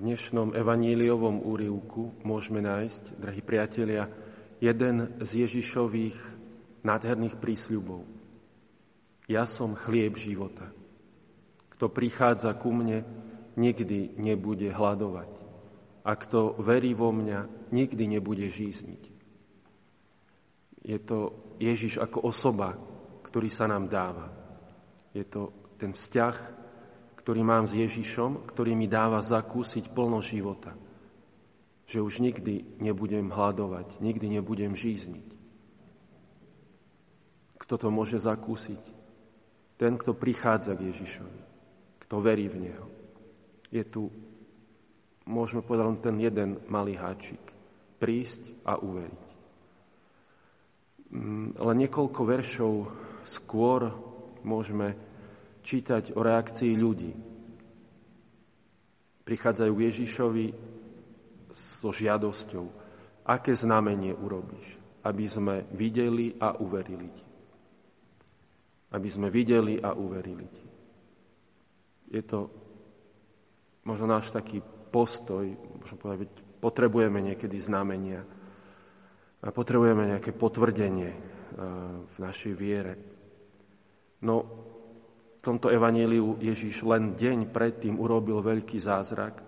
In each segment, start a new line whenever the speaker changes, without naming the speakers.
Dnešnom evaníliovom úrivku môžeme nájsť, drahí priatelia, jeden z Ježišových nádherných prísľubov. Ja som chlieb života. Kto prichádza ku mne, nikdy nebude hľadovať. A kto verí vo mňa, nikdy nebude žízniť. Je to Ježiš ako osoba, ktorý sa nám dáva. Je to ten vzťah, ktorý mám s Ježišom, ktorý mi dáva zakúsiť plno života. Že už nikdy nebudem hľadovať, nikdy nebudem žízniť. Kto to môže zakúsiť? Ten, kto prichádza k Ježišovi, kto verí v Neho. Je tu, môžeme povedať, len ten jeden malý háčik. Prísť a uveriť. Mm, len niekoľko veršov skôr môžeme čítať o reakcii ľudí. Prichádzajú k Ježišovi so žiadosťou, aké znamenie urobíš, aby sme videli a uverili ti. Aby sme videli a uverili ti. Je to možno náš taký postoj, možno povedať, potrebujeme niekedy znamenia, a potrebujeme nejaké potvrdenie eh, v našej viere. No, tomto evaníliu Ježiš len deň predtým urobil veľký zázrak,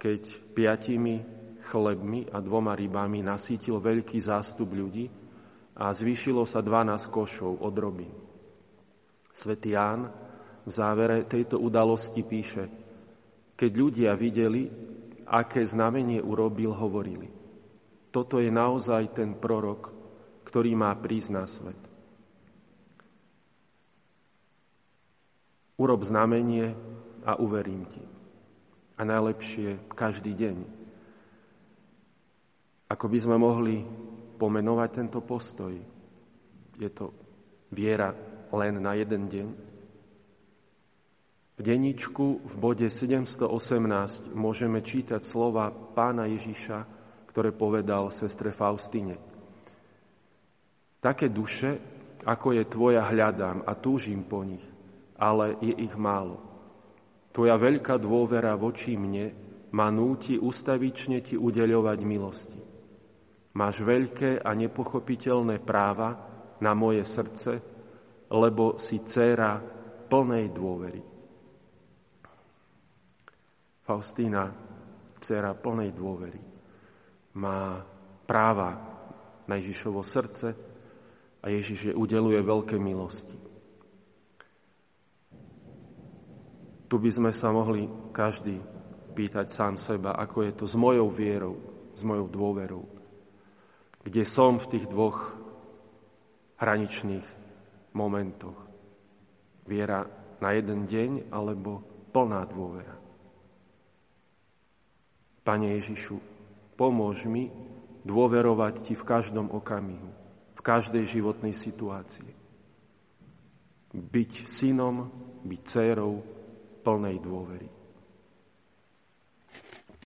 keď piatimi chlebmi a dvoma rybami nasítil veľký zástup ľudí a zvýšilo sa 12 košov od robín. Svetý Ján v závere tejto udalosti píše, keď ľudia videli, aké znamenie urobil, hovorili – toto je naozaj ten prorok, ktorý má prísť na svet. Urob znamenie a uverím ti. A najlepšie každý deň. Ako by sme mohli pomenovať tento postoj? Je to viera len na jeden deň? V denníčku v bode 718 môžeme čítať slova pána Ježiša, ktoré povedal sestre Faustine. Také duše, ako je tvoja, hľadám a túžim po nich, ale je ich málo. Tvoja veľká dôvera voči mne ma núti ustavične ti udeľovať milosti. Máš veľké a nepochopiteľné práva na moje srdce, lebo si dcéra plnej dôvery. Faustína, dcéra plnej dôvery má práva na Ježišovo srdce a Ježiš je udeluje veľké milosti. Tu by sme sa mohli každý pýtať sám seba, ako je to s mojou vierou, s mojou dôverou. Kde som v tých dvoch hraničných momentoch. Viera na jeden deň alebo plná dôvera. Pane Ježišu, Pomôž mi dôverovať Ti v každom okamihu, v každej životnej situácii. Byť synom, byť dcérou plnej dôvery.